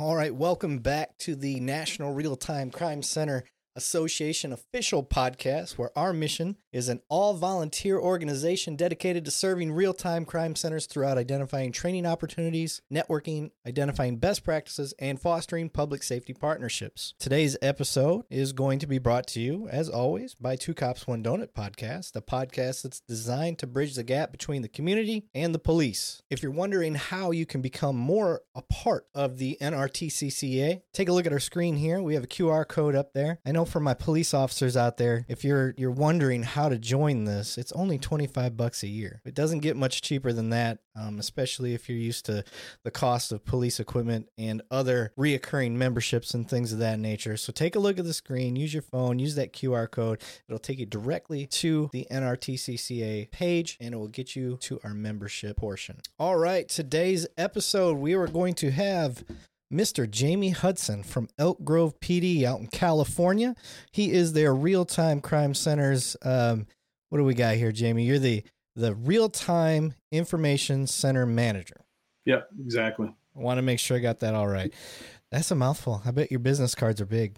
All right, welcome back to the National Real Time Crime Center Association official podcast, where our mission is an all volunteer organization dedicated to serving real time crime centers throughout identifying training opportunities, networking, identifying best practices, and fostering public safety partnerships. Today's episode is going to be brought to you, as always, by Two Cops One Donut podcast, a podcast that's designed to bridge the gap between the community and the police. If you're wondering how you can become more a part of the NRTCCA, take a look at our screen here. We have a QR code up there. I know for my police officers out there, if you're you're wondering how to join this, it's only 25 bucks a year. It doesn't get much cheaper than that, um, especially if you're used to the cost of police equipment and other reoccurring memberships and things of that nature. So take a look at the screen, use your phone, use that QR code. It'll take you directly to the NRTCCA page and it will get you to our membership portion. All right, today's episode, we are going to have Mr. Jamie Hudson from Elk Grove PD out in California. He is their real time crime center's. Um, what do we got here, Jamie? You're the the real time information center manager. Yep, exactly. I want to make sure I got that all right. That's a mouthful. I bet your business cards are big.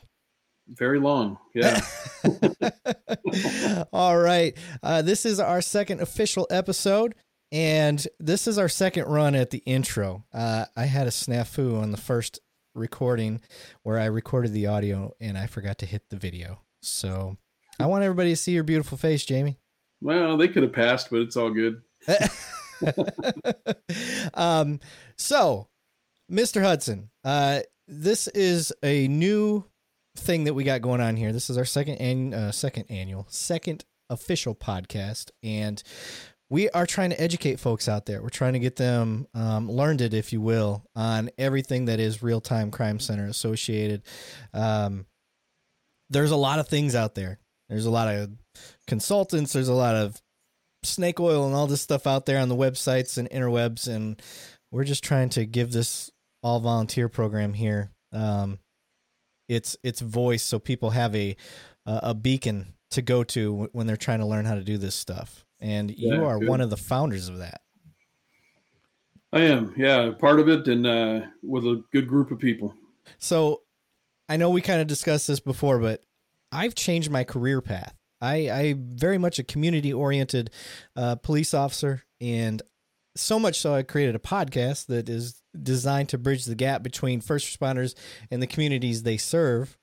Very long. Yeah. all right. Uh, this is our second official episode. And this is our second run at the intro. Uh, I had a snafu on the first recording where I recorded the audio and I forgot to hit the video. So I want everybody to see your beautiful face, Jamie. Well, they could have passed, but it's all good. um, so, Mr. Hudson, uh, this is a new thing that we got going on here. This is our second and uh, second annual, second official podcast, and we are trying to educate folks out there. We're trying to get them um, learned it, if you will, on everything that is real time crime center associated. Um, there's a lot of things out there. There's a lot of consultants. There's a lot of snake oil and all this stuff out there on the websites and interwebs, and we're just trying to give this all volunteer program here um, its its voice, so people have a a beacon to go to when they're trying to learn how to do this stuff and yeah, you are good. one of the founders of that. I am, yeah, part of it, and uh, with a good group of people. So, I know we kind of discussed this before, but I've changed my career path. I I very much a community oriented uh, police officer, and so much so I created a podcast that is designed to bridge the gap between first responders and the communities they serve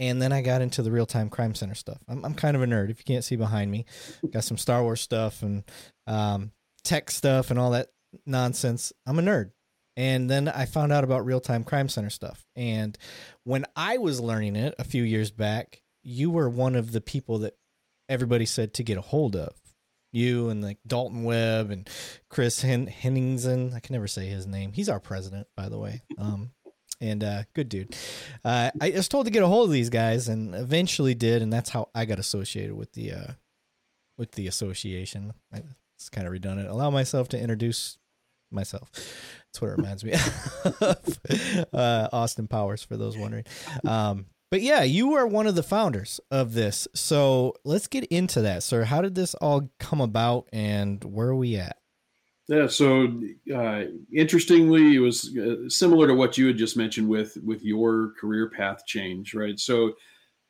and then I got into the real time crime center stuff. I'm, I'm kind of a nerd. If you can't see behind me, got some Star Wars stuff and um, tech stuff and all that nonsense. I'm a nerd. And then I found out about real time crime center stuff. And when I was learning it a few years back, you were one of the people that everybody said to get a hold of. You and like Dalton Webb and Chris Hen- Henningsen. I can never say his name. He's our president, by the way. Um, and uh, good dude. Uh, I was told to get a hold of these guys, and eventually did, and that's how I got associated with the uh, with the association. It's kind of redundant. Allow myself to introduce myself. That's what it reminds me of. Uh, Austin Powers, for those wondering. Um, but yeah, you are one of the founders of this. So let's get into that, sir. How did this all come about, and where are we at? Yeah. So uh, interestingly, it was uh, similar to what you had just mentioned with with your career path change, right? So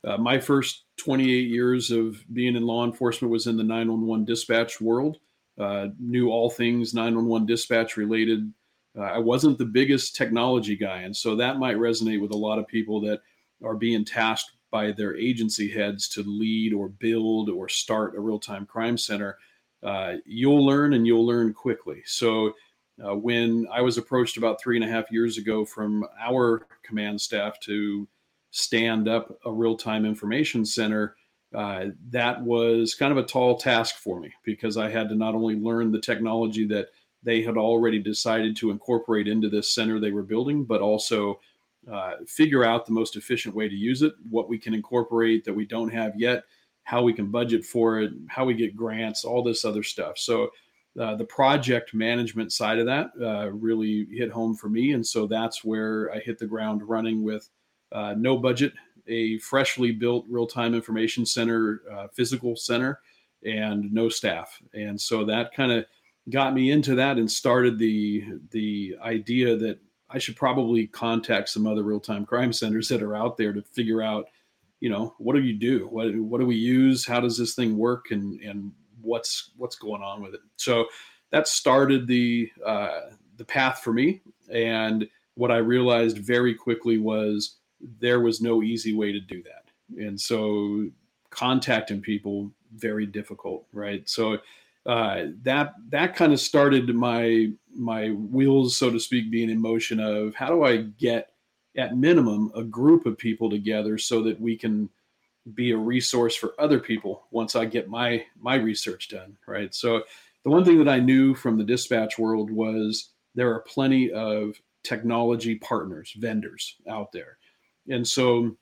uh, my first 28 years of being in law enforcement was in the 911 dispatch world. Uh, knew all things 911 dispatch related. Uh, I wasn't the biggest technology guy, and so that might resonate with a lot of people that are being tasked by their agency heads to lead or build or start a real time crime center uh, you'll learn and you'll learn quickly. So, uh, when I was approached about three and a half years ago from our command staff to stand up a real time information center, uh, that was kind of a tall task for me because I had to not only learn the technology that they had already decided to incorporate into this center they were building, but also uh, figure out the most efficient way to use it, what we can incorporate that we don't have yet, how we can budget for it, how we get grants, all this other stuff. So uh, the project management side of that uh, really hit home for me, and so that's where I hit the ground running with uh, no budget, a freshly built real-time information center, uh, physical center, and no staff. And so that kind of got me into that and started the the idea that I should probably contact some other real time crime centers that are out there to figure out, you know, what do you do? What what do we use? How does this thing work? And and what's what's going on with it? So that started the uh, the path for me. And what I realized very quickly was there was no easy way to do that. And so contacting people very difficult, right? So uh, that that kind of started my my wheels, so to speak, being in motion of how do I get at minimum a group of people together so that we can be a resource for other people once I get my my research done, right? So the one thing that I knew from the dispatch world was there are plenty of technology partners, vendors out there. And so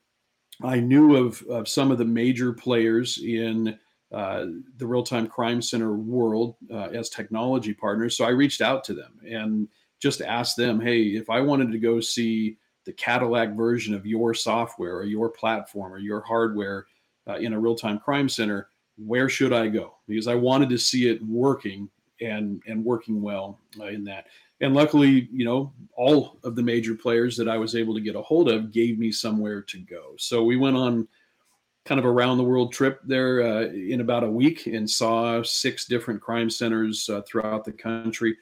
I knew of, of some of the major players in uh, the real time crime center world uh, as technology partners. So I reached out to them and just asked them, hey, if I wanted to go see the Cadillac version of your software or your platform or your hardware uh, in a real time crime center, where should I go? Because I wanted to see it working and and working well uh, in that. And luckily, you know, all of the major players that I was able to get a hold of gave me somewhere to go. So we went on kind of around the world trip there uh, in about a week and saw six different crime centers uh, throughout the country.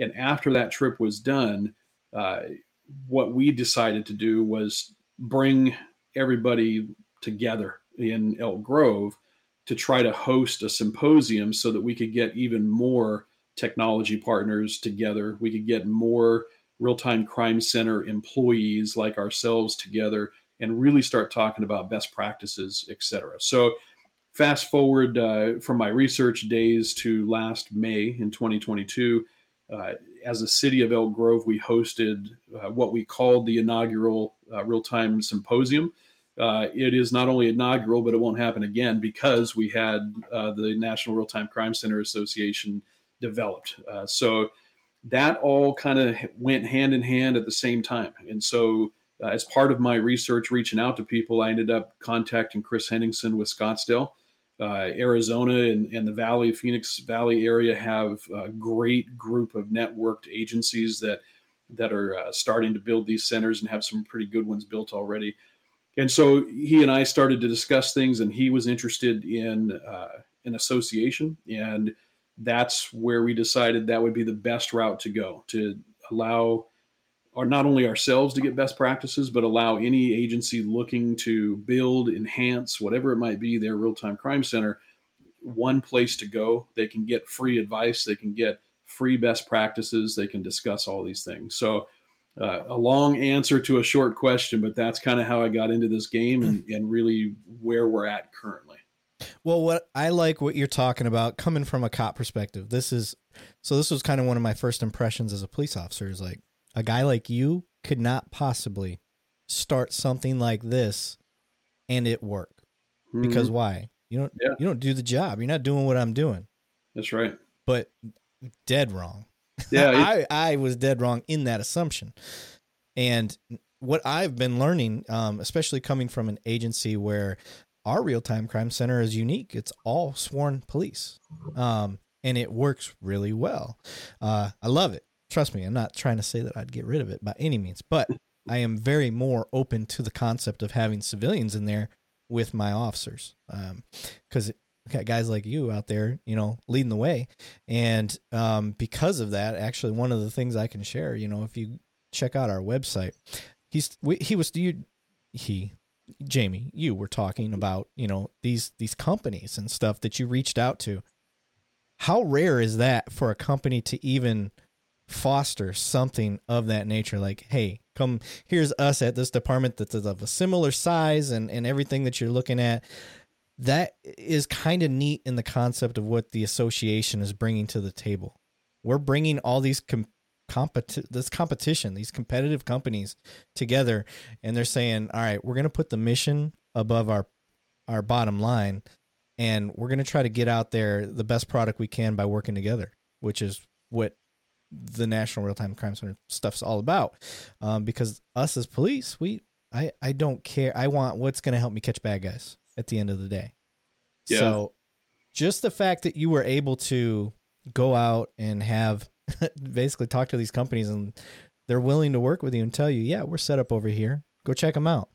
And after that trip was done, uh, what we decided to do was bring everybody together in Elk Grove to try to host a symposium so that we could get even more technology partners together. We could get more real time crime center employees like ourselves together and really start talking about best practices, et cetera. So, fast forward uh, from my research days to last May in 2022, uh, as a city of Elk Grove, we hosted uh, what we called the inaugural uh, real time symposium. Uh, it is not only inaugural, but it won't happen again because we had uh, the National Real Time Crime Center Association developed. so, that all kind of went hand in hand at the same time. And so, uh, as part of my research, reaching out to people, I ended up contacting Chris Henningsen with Scottsdale. Uh, Arizona and, and, the Valley, Phoenix Valley area have a great group of networked agencies that that are uh, starting to build these centers and have some pretty good ones built already. And so he and I started to discuss things, and he was interested in uh, an association, and that's where we decided that would be the best route to go to allow are not only ourselves to get best practices, but allow any agency looking to build, enhance, whatever it might be, their real time crime center, one place to go. They can get free advice, they can get free best practices, they can discuss all these things. So, uh, a long answer to a short question, but that's kind of how I got into this game and, and really where we're at currently. Well, what I like what you're talking about coming from a cop perspective. This is so this was kind of one of my first impressions as a police officer is like a guy like you could not possibly start something like this and it work. Mm-hmm. Because why? You don't yeah. you don't do the job. You're not doing what I'm doing. That's right. But dead wrong. Yeah. I, I was dead wrong in that assumption. And what I've been learning, um, especially coming from an agency where our real time crime center is unique. It's all sworn police. Um, and it works really well. Uh, I love it trust me, I'm not trying to say that I'd get rid of it by any means, but I am very more open to the concept of having civilians in there with my officers. Because um, got guys like you out there, you know, leading the way. And um, because of that, actually, one of the things I can share, you know, if you check out our website, he's he was you he Jamie, you were talking about, you know, these these companies and stuff that you reached out to. How rare is that for a company to even foster something of that nature. Like hey come here's us at this department that's of a similar size and and everything that you're looking at. That is kind of neat in the concept of what the association is bringing to the table. We're bringing all these com- competi- this competition these competitive companies together and they're saying all right we're going to put the mission above our our bottom line and we're going to try to get out there the best product we can by working together which is what the National Real Time Crime Center stuff's all about. Um, because us as police, we I I don't care. I want what's going to help me catch bad guys at the end of the day. Yeah. So just the fact that you were able to go out and have basically talk to these companies and they're willing to work with you and tell you, yeah, we're set up over here. Go check them out.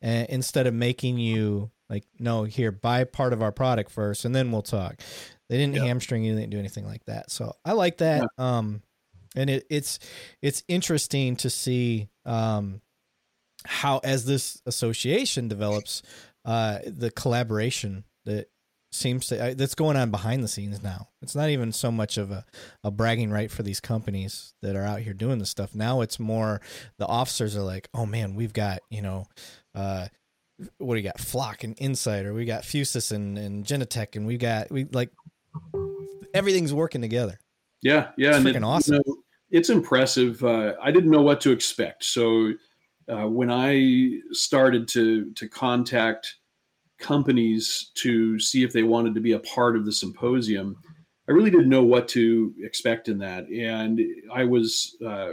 And instead of making you like, no, here, buy part of our product first and then we'll talk. They didn't hamstring you, they didn't do anything like that. So I like that. Yeah. Um, and it, it's it's interesting to see um, how as this association develops, uh, the collaboration that seems to uh, that's going on behind the scenes now. It's not even so much of a, a bragging right for these companies that are out here doing this stuff. Now it's more the officers are like, oh man, we've got you know, uh, what do you got, Flock and Insider, we got Fusus and and Genetec, and we got we like everything's working together. Yeah, yeah, it's freaking it, awesome. You know, it's impressive. Uh, I didn't know what to expect, so uh, when I started to to contact companies to see if they wanted to be a part of the symposium, I really didn't know what to expect in that, and I was uh,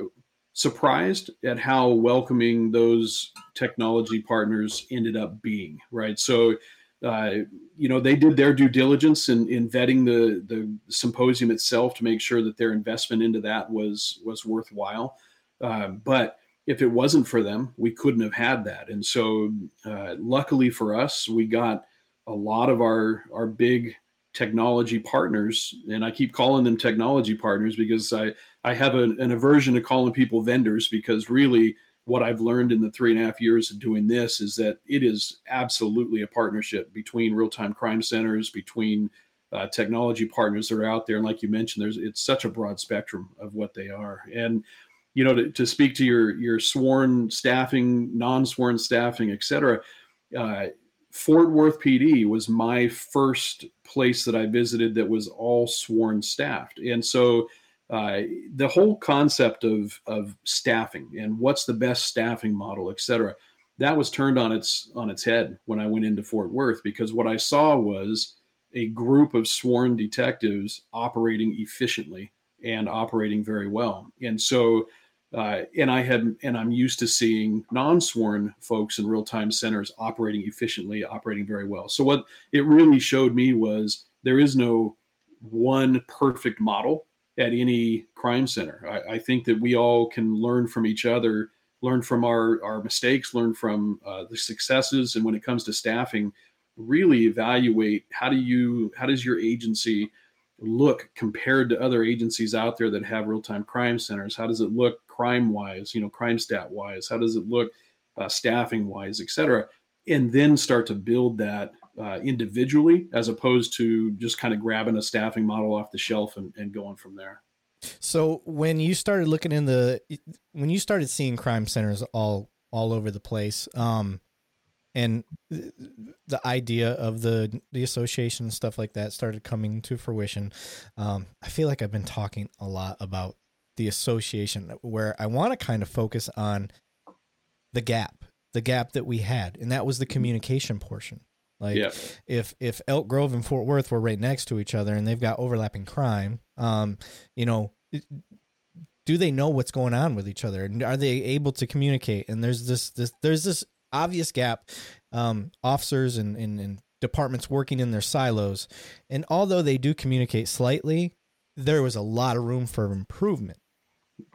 surprised at how welcoming those technology partners ended up being. Right, so. Uh, you know, they did their due diligence in, in vetting the the symposium itself to make sure that their investment into that was was worthwhile. Uh, but if it wasn't for them, we couldn't have had that. And so, uh, luckily for us, we got a lot of our our big technology partners, and I keep calling them technology partners because I I have an aversion to calling people vendors because really what I've learned in the three and a half years of doing this is that it is absolutely a partnership between real time crime centers, between uh, technology partners that are out there, and like you mentioned, there's it's such a broad spectrum of what they are, and you know, to, to speak to your your sworn staffing, non-sworn staffing, et cetera. Uh, Fort Worth PD was my first place that I visited that was all sworn staffed, and so uh, the whole concept of of staffing and what's the best staffing model, et cetera, that was turned on its on its head when I went into Fort Worth because what I saw was a group of sworn detectives operating efficiently and operating very well, and so uh, and I had, and I'm used to seeing non-sworn folks in real-time centers operating efficiently, operating very well. So what it really showed me was there is no one perfect model at any crime center. I, I think that we all can learn from each other, learn from our our mistakes, learn from uh, the successes, and when it comes to staffing, really evaluate how do you how does your agency look compared to other agencies out there that have real-time crime centers how does it look crime wise, you know, crime stat wise? How does it look uh, staffing wise, et cetera? And then start to build that uh, individually as opposed to just kind of grabbing a staffing model off the shelf and, and going from there. So when you started looking in the, when you started seeing crime centers all all over the place, um, and the idea of the the association and stuff like that started coming to fruition. Um, I feel like I've been talking a lot about the association where I want to kind of focus on the gap, the gap that we had, and that was the communication portion. Like yeah. if if Elk Grove and Fort Worth were right next to each other and they've got overlapping crime, um, you know, do they know what's going on with each other? And are they able to communicate? And there's this this there's this obvious gap. Um, officers and, and, and departments working in their silos, and although they do communicate slightly, there was a lot of room for improvement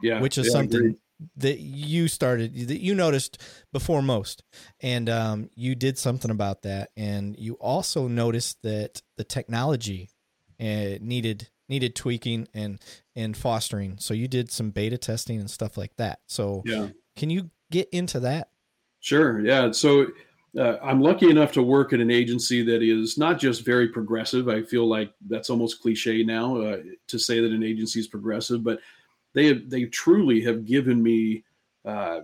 yeah, which is yeah, something that you started that you noticed before most, and um, you did something about that, and you also noticed that the technology uh, needed needed tweaking and and fostering. So you did some beta testing and stuff like that. So yeah, can you get into that? Sure. Yeah. So uh, I'm lucky enough to work at an agency that is not just very progressive. I feel like that's almost cliche now uh, to say that an agency is progressive, but they have, they truly have given me uh,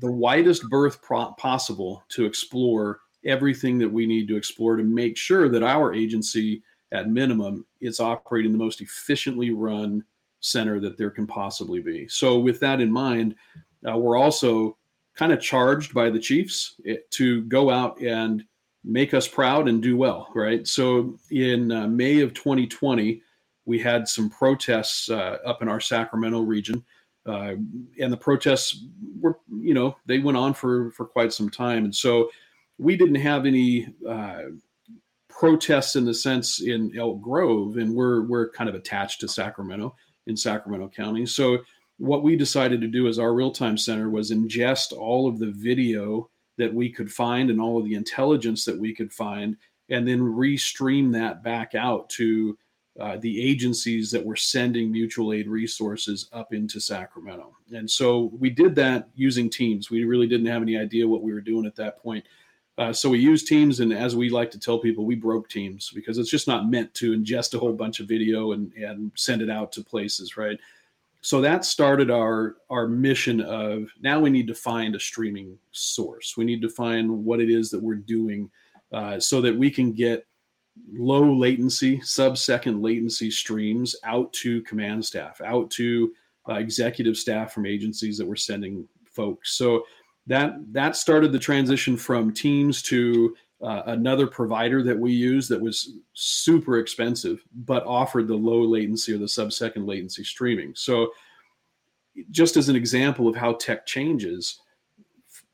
the widest berth pro- possible to explore everything that we need to explore to make sure that our agency, at minimum, is operating the most efficiently run center that there can possibly be. So, with that in mind, uh, we're also kind of charged by the Chiefs eh, to go out and make us proud and do well, right? So, in uh, May of 2020, we had some protests uh, up in our Sacramento region. Uh, and the protests were, you know, they went on for, for quite some time. And so we didn't have any uh, protests in the sense in Elk Grove, and we're, we're kind of attached to Sacramento in Sacramento County. So what we decided to do as our real time center was ingest all of the video that we could find and all of the intelligence that we could find, and then restream that back out to uh, the agencies that were sending mutual aid resources up into Sacramento. And so we did that using Teams. We really didn't have any idea what we were doing at that point. Uh, so we used Teams, and as we like to tell people, we broke Teams because it's just not meant to ingest a whole bunch of video and, and send it out to places, right? So that started our our mission of now we need to find a streaming source. We need to find what it is that we're doing uh, so that we can get low latency, sub second latency streams out to command staff, out to uh, executive staff from agencies that were sending folks. So that that started the transition from Teams to uh, another provider that we use that was super expensive, but offered the low latency or the sub second latency streaming. So, just as an example of how tech changes,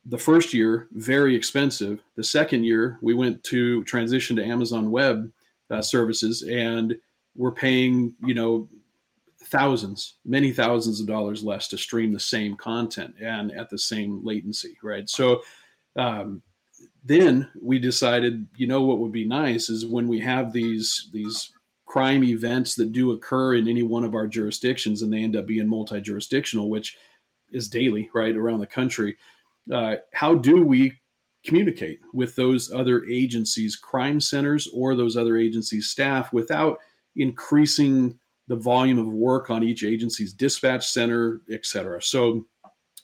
the first year very expensive. The second year we went to transition to amazon web uh, services and we're paying you know thousands many thousands of dollars less to stream the same content and at the same latency right? So um, then we decided you know what would be nice is when we have these these crime events that do occur in any one of our jurisdictions and they end up being multi-jurisdictional which is daily right around the country uh, how do we communicate with those other agencies, crime centers, or those other agencies' staff without increasing the volume of work on each agency's dispatch center, et cetera? So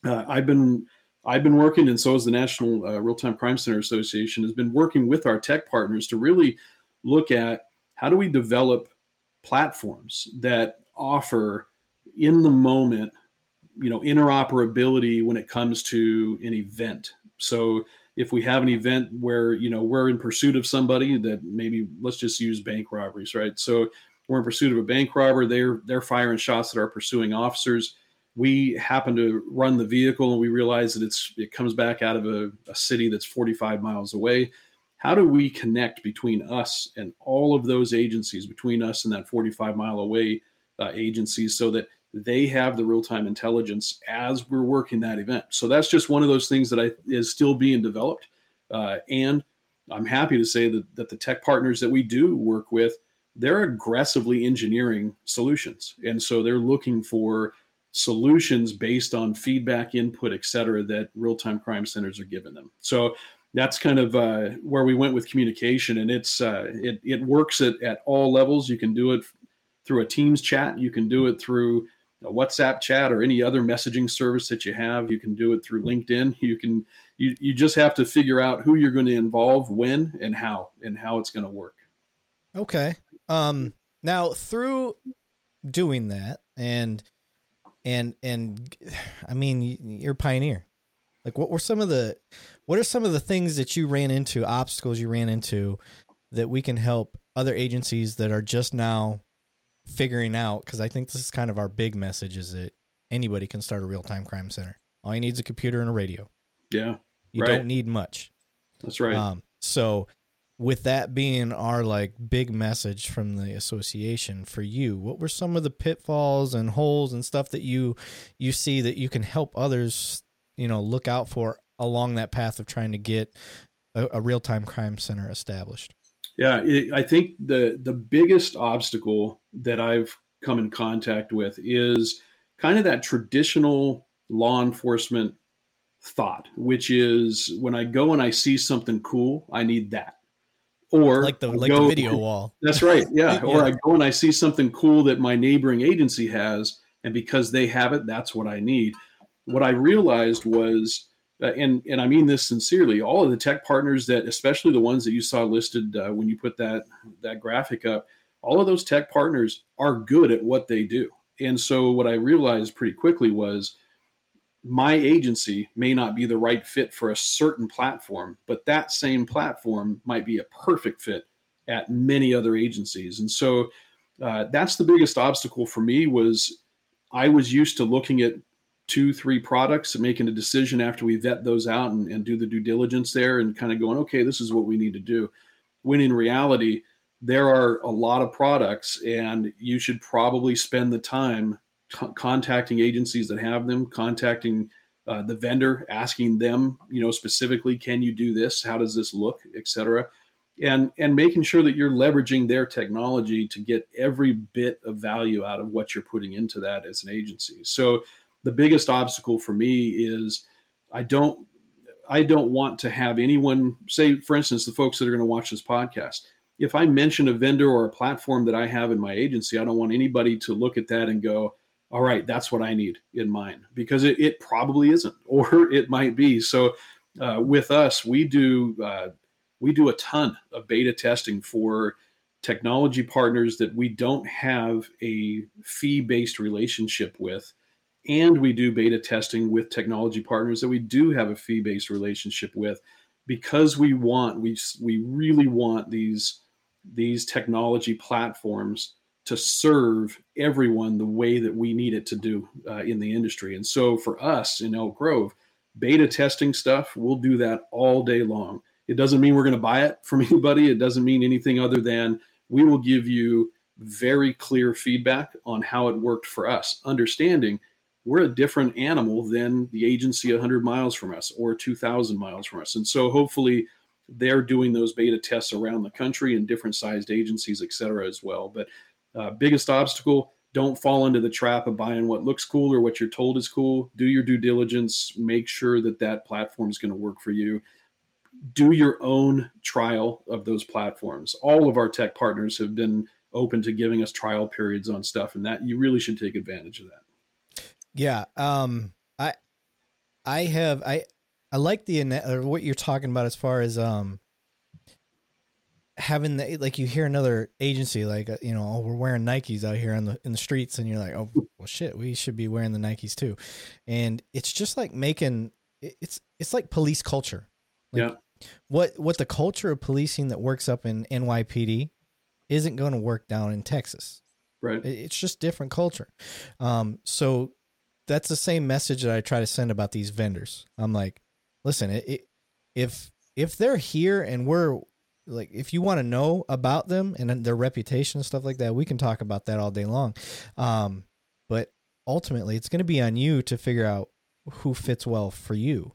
uh, I've been I've been working, and so has the National uh, Real Time Crime Center Association, has been working with our tech partners to really look at how do we develop platforms that offer in the moment you know interoperability when it comes to an event. So if we have an event where you know we're in pursuit of somebody that maybe let's just use bank robberies right? So we're in pursuit of a bank robber they're they're firing shots at our pursuing officers. We happen to run the vehicle and we realize that it's it comes back out of a, a city that's 45 miles away. How do we connect between us and all of those agencies between us and that 45 mile away uh, agencies so that they have the real-time intelligence as we're working that event. So that's just one of those things that I, is still being developed. Uh, and i'm happy to say that, that the tech partners that we do work with they're aggressively engineering solutions. And so they're looking for solutions based on feedback input et cetera that real-time crime centers are giving them. So that's kind of uh, where we went with communication and it's uh, it, it works at, at all levels. You can do it through a teams chat. You can do it through WhatsApp chat or any other messaging service that you have. You can do it through LinkedIn. You can you you just have to figure out who you're going to involve, when, and how, and how it's going to work. Okay. Um. Now through doing that and and and I mean you're a pioneer. Like what were some of the what are some of the things that you ran into, obstacles you ran into that we can help other agencies that are just now figuring out because I think this is kind of our big message is that anybody can start a real time crime center. All you need is a computer and a radio. Yeah. You right. don't need much. That's right. Um, so with that being our like big message from the association for you, what were some of the pitfalls and holes and stuff that you you see that you can help others, you know, look out for along that path of trying to get a, a real time crime center established? Yeah, it, I think the the biggest obstacle that I've come in contact with is kind of that traditional law enforcement thought, which is when I go and I see something cool, I need that. Or like the like the video wall. That's right. Yeah. yeah. Or I go and I see something cool that my neighboring agency has, and because they have it, that's what I need. What I realized was uh, and and I mean this sincerely, all of the tech partners that, especially the ones that you saw listed uh, when you put that that graphic up, all of those tech partners are good at what they do. And so what I realized pretty quickly was my agency may not be the right fit for a certain platform, but that same platform might be a perfect fit at many other agencies. And so uh, that's the biggest obstacle for me was I was used to looking at two, three products and making a decision after we vet those out and, and do the due diligence there and kind of going, okay, this is what we need to do. When in reality, there are a lot of products and you should probably spend the time co- contacting agencies that have them, contacting uh, the vendor, asking them, you know, specifically, can you do this? How does this look, et cetera, and and making sure that you're leveraging their technology to get every bit of value out of what you're putting into that as an agency. So the biggest obstacle for me is I don't I don't want to have anyone say, for instance, the folks that are going to watch this podcast. If I mention a vendor or a platform that I have in my agency, I don't want anybody to look at that and go, all right, that's what I need in mine because it, it probably isn't, or it might be. So uh, with us, we do uh, we do a ton of beta testing for technology partners that we don't have a fee based relationship with and we do beta testing with technology partners that we do have a fee-based relationship with because we want we we really want these these technology platforms to serve everyone the way that we need it to do uh, in the industry. And so for us in elk grove beta testing stuff we'll do that all day long. It doesn't mean we're going to buy it from anybody. It doesn't mean anything other than we will give you very clear feedback on how it worked for us understanding we're a different animal than the agency 100 miles from us or 2,000 miles from us. And so hopefully they're doing those beta tests around the country in different sized agencies, et cetera, as well. But uh, biggest obstacle, don't fall into the trap of buying what looks cool or what you're told is cool. Do your due diligence. Make sure that that platform is going to work for you. Do your own trial of those platforms. All of our tech partners have been open to giving us trial periods on stuff, and that you really should take advantage of that. Yeah. Um, I, I have, I, I like the, or what you're talking about as far as, um, having the, like you hear another agency, like, uh, you know, oh, we're wearing Nikes out here in the, in the streets and you're like, oh, well shit, we should be wearing the Nikes too. And it's just like making, it's, it's like police culture. Like yeah. What, what the culture of policing that works up in NYPD isn't going to work down in Texas. Right. It's just different culture. Um, so that's the same message that I try to send about these vendors. I'm like, listen, it, it, if if they're here and we're like, if you want to know about them and their reputation and stuff like that, we can talk about that all day long. Um, but ultimately, it's going to be on you to figure out who fits well for you.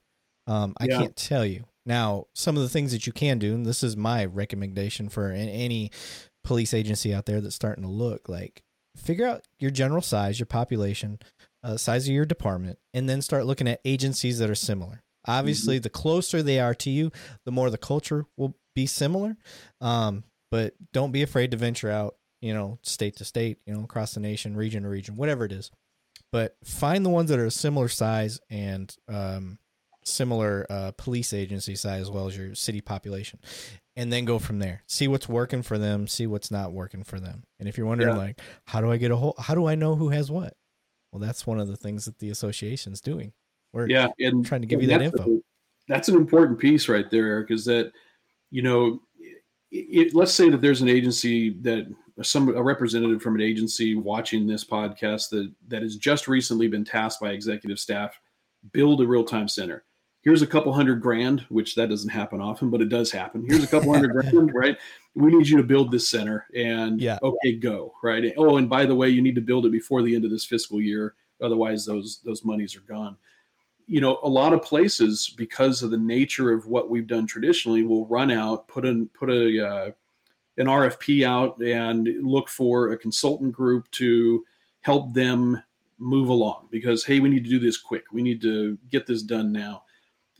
Um, I yeah. can't tell you now. Some of the things that you can do, and this is my recommendation for any police agency out there that's starting to look like figure out your general size, your population, uh, size of your department, and then start looking at agencies that are similar. Obviously, mm-hmm. the closer they are to you, the more the culture will be similar. Um, but don't be afraid to venture out, you know, state to state, you know, across the nation, region to region, whatever it is. But find the ones that are a similar size and um, similar uh, police agency size as well as your city population and then go from there see what's working for them see what's not working for them and if you're wondering yeah. like how do i get a whole how do i know who has what well, that's one of the things that the association's doing. We're yeah, and trying to give you that info. A, that's an important piece right there, Eric. Is that you know, it, let's say that there's an agency that some a representative from an agency watching this podcast that that has just recently been tasked by executive staff build a real time center here's a couple hundred grand, which that doesn't happen often, but it does happen. Here's a couple hundred grand, right? We need you to build this center and yeah. okay, go, right? Oh, and by the way, you need to build it before the end of this fiscal year. Otherwise those those monies are gone. You know, a lot of places, because of the nature of what we've done traditionally, will run out, put in put a uh, an RFP out and look for a consultant group to help them move along. Because hey, we need to do this quick. We need to get this done now.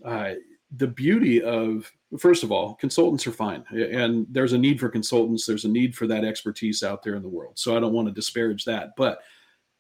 Uh, the beauty of first of all consultants are fine. And there's a need for consultants. There's a need for that expertise out there in the world. So i don't want to disparage that. But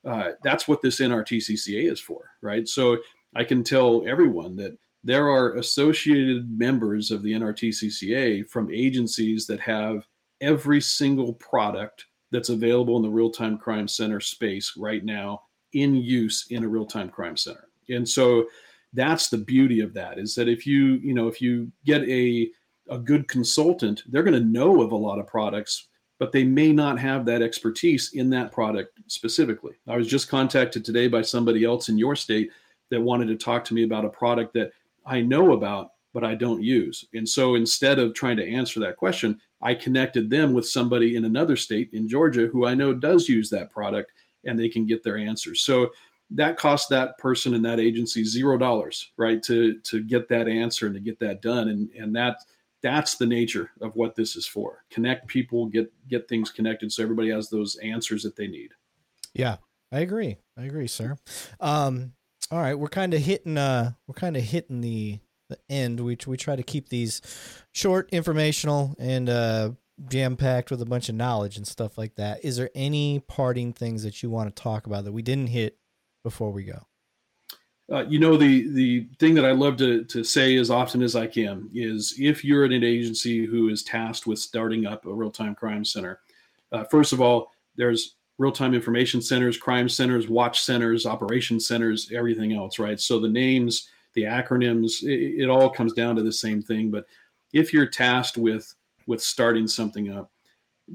uh, that's what this nrtcca is for right? So i can tell everyone that there are associated members of the nrtcca from agencies that have every single product that's available in the real-time crime center space right now in use in a real-time crime center. And so that's the beauty of that is that if you you know if you get a a good consultant they're going to know of a lot of products but they may not have that expertise in that product specifically. I was just contacted today by somebody else in your state that wanted to talk to me about a product that i know about but i don't use and so instead of trying to answer that question i connected them with somebody in another state in georgia who i know does use that product and they can get their answers. So that cost that person in that agency zero dollars, right? To to get that answer and to get that done. And and that that's the nature of what this is for. Connect people, get get things connected so everybody has those answers that they need. Yeah, I agree. I agree, sir. Um, all right, we're kind of hitting uh we're kind of hitting the the end. We we try to keep these short, informational, and uh jam packed with a bunch of knowledge and stuff like that. Is there any parting things that you want to talk about that we didn't hit before we go? Uh, you know the the thing that I love to to say as often as I can is if you're at an agency who is tasked with starting up a real time crime center, uh, first of all, there's real time information centers, crime centers, watch centers, operation centers, everything else, right? So the names, the acronyms, it, it all comes down to the same thing. But if you're tasked with with starting something up,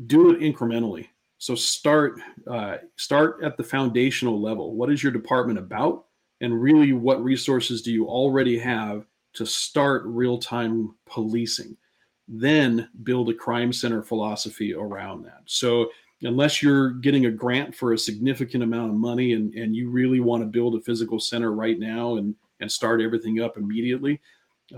do it incrementally. So start uh, start at the foundational level. What is your department about? and really what resources do you already have to start real-time policing then build a crime center philosophy around that so unless you're getting a grant for a significant amount of money and, and you really want to build a physical center right now and, and start everything up immediately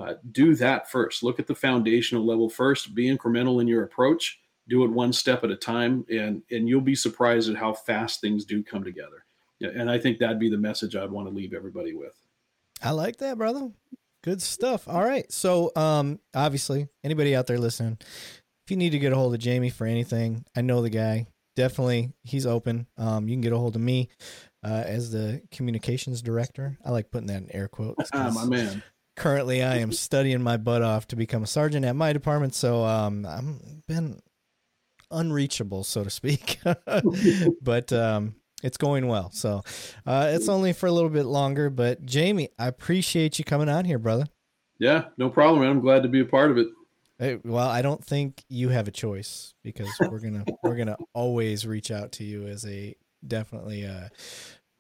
uh, do that first look at the foundational level first be incremental in your approach do it one step at a time and and you'll be surprised at how fast things do come together and I think that'd be the message I'd want to leave everybody with. I like that, brother. Good stuff. All right. So, um, obviously, anybody out there listening, if you need to get a hold of Jamie for anything, I know the guy. Definitely, he's open. Um, you can get a hold of me uh, as the communications director. I like putting that in air quotes. Ah, my man. Currently, I am studying my butt off to become a sergeant at my department, so um, I'm been unreachable, so to speak. but um, it's going well. So uh, it's only for a little bit longer. But Jamie, I appreciate you coming on here, brother. Yeah, no problem, man. I'm glad to be a part of it. Hey, well, I don't think you have a choice because we're gonna we're gonna always reach out to you as a definitely a,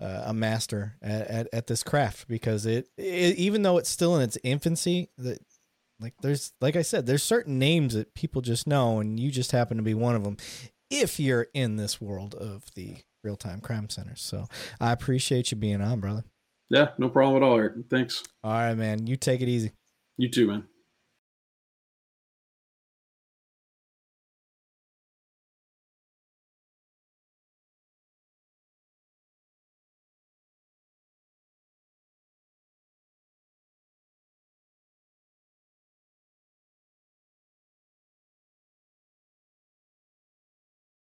a master at, at, at this craft because it, it even though it's still in its infancy that like there's like I said there's certain names that people just know and you just happen to be one of them if you're in this world of the real time crime centers. So I appreciate you being on, brother. Yeah, no problem at all, Eric. Thanks. All right, man. You take it easy. You too, man.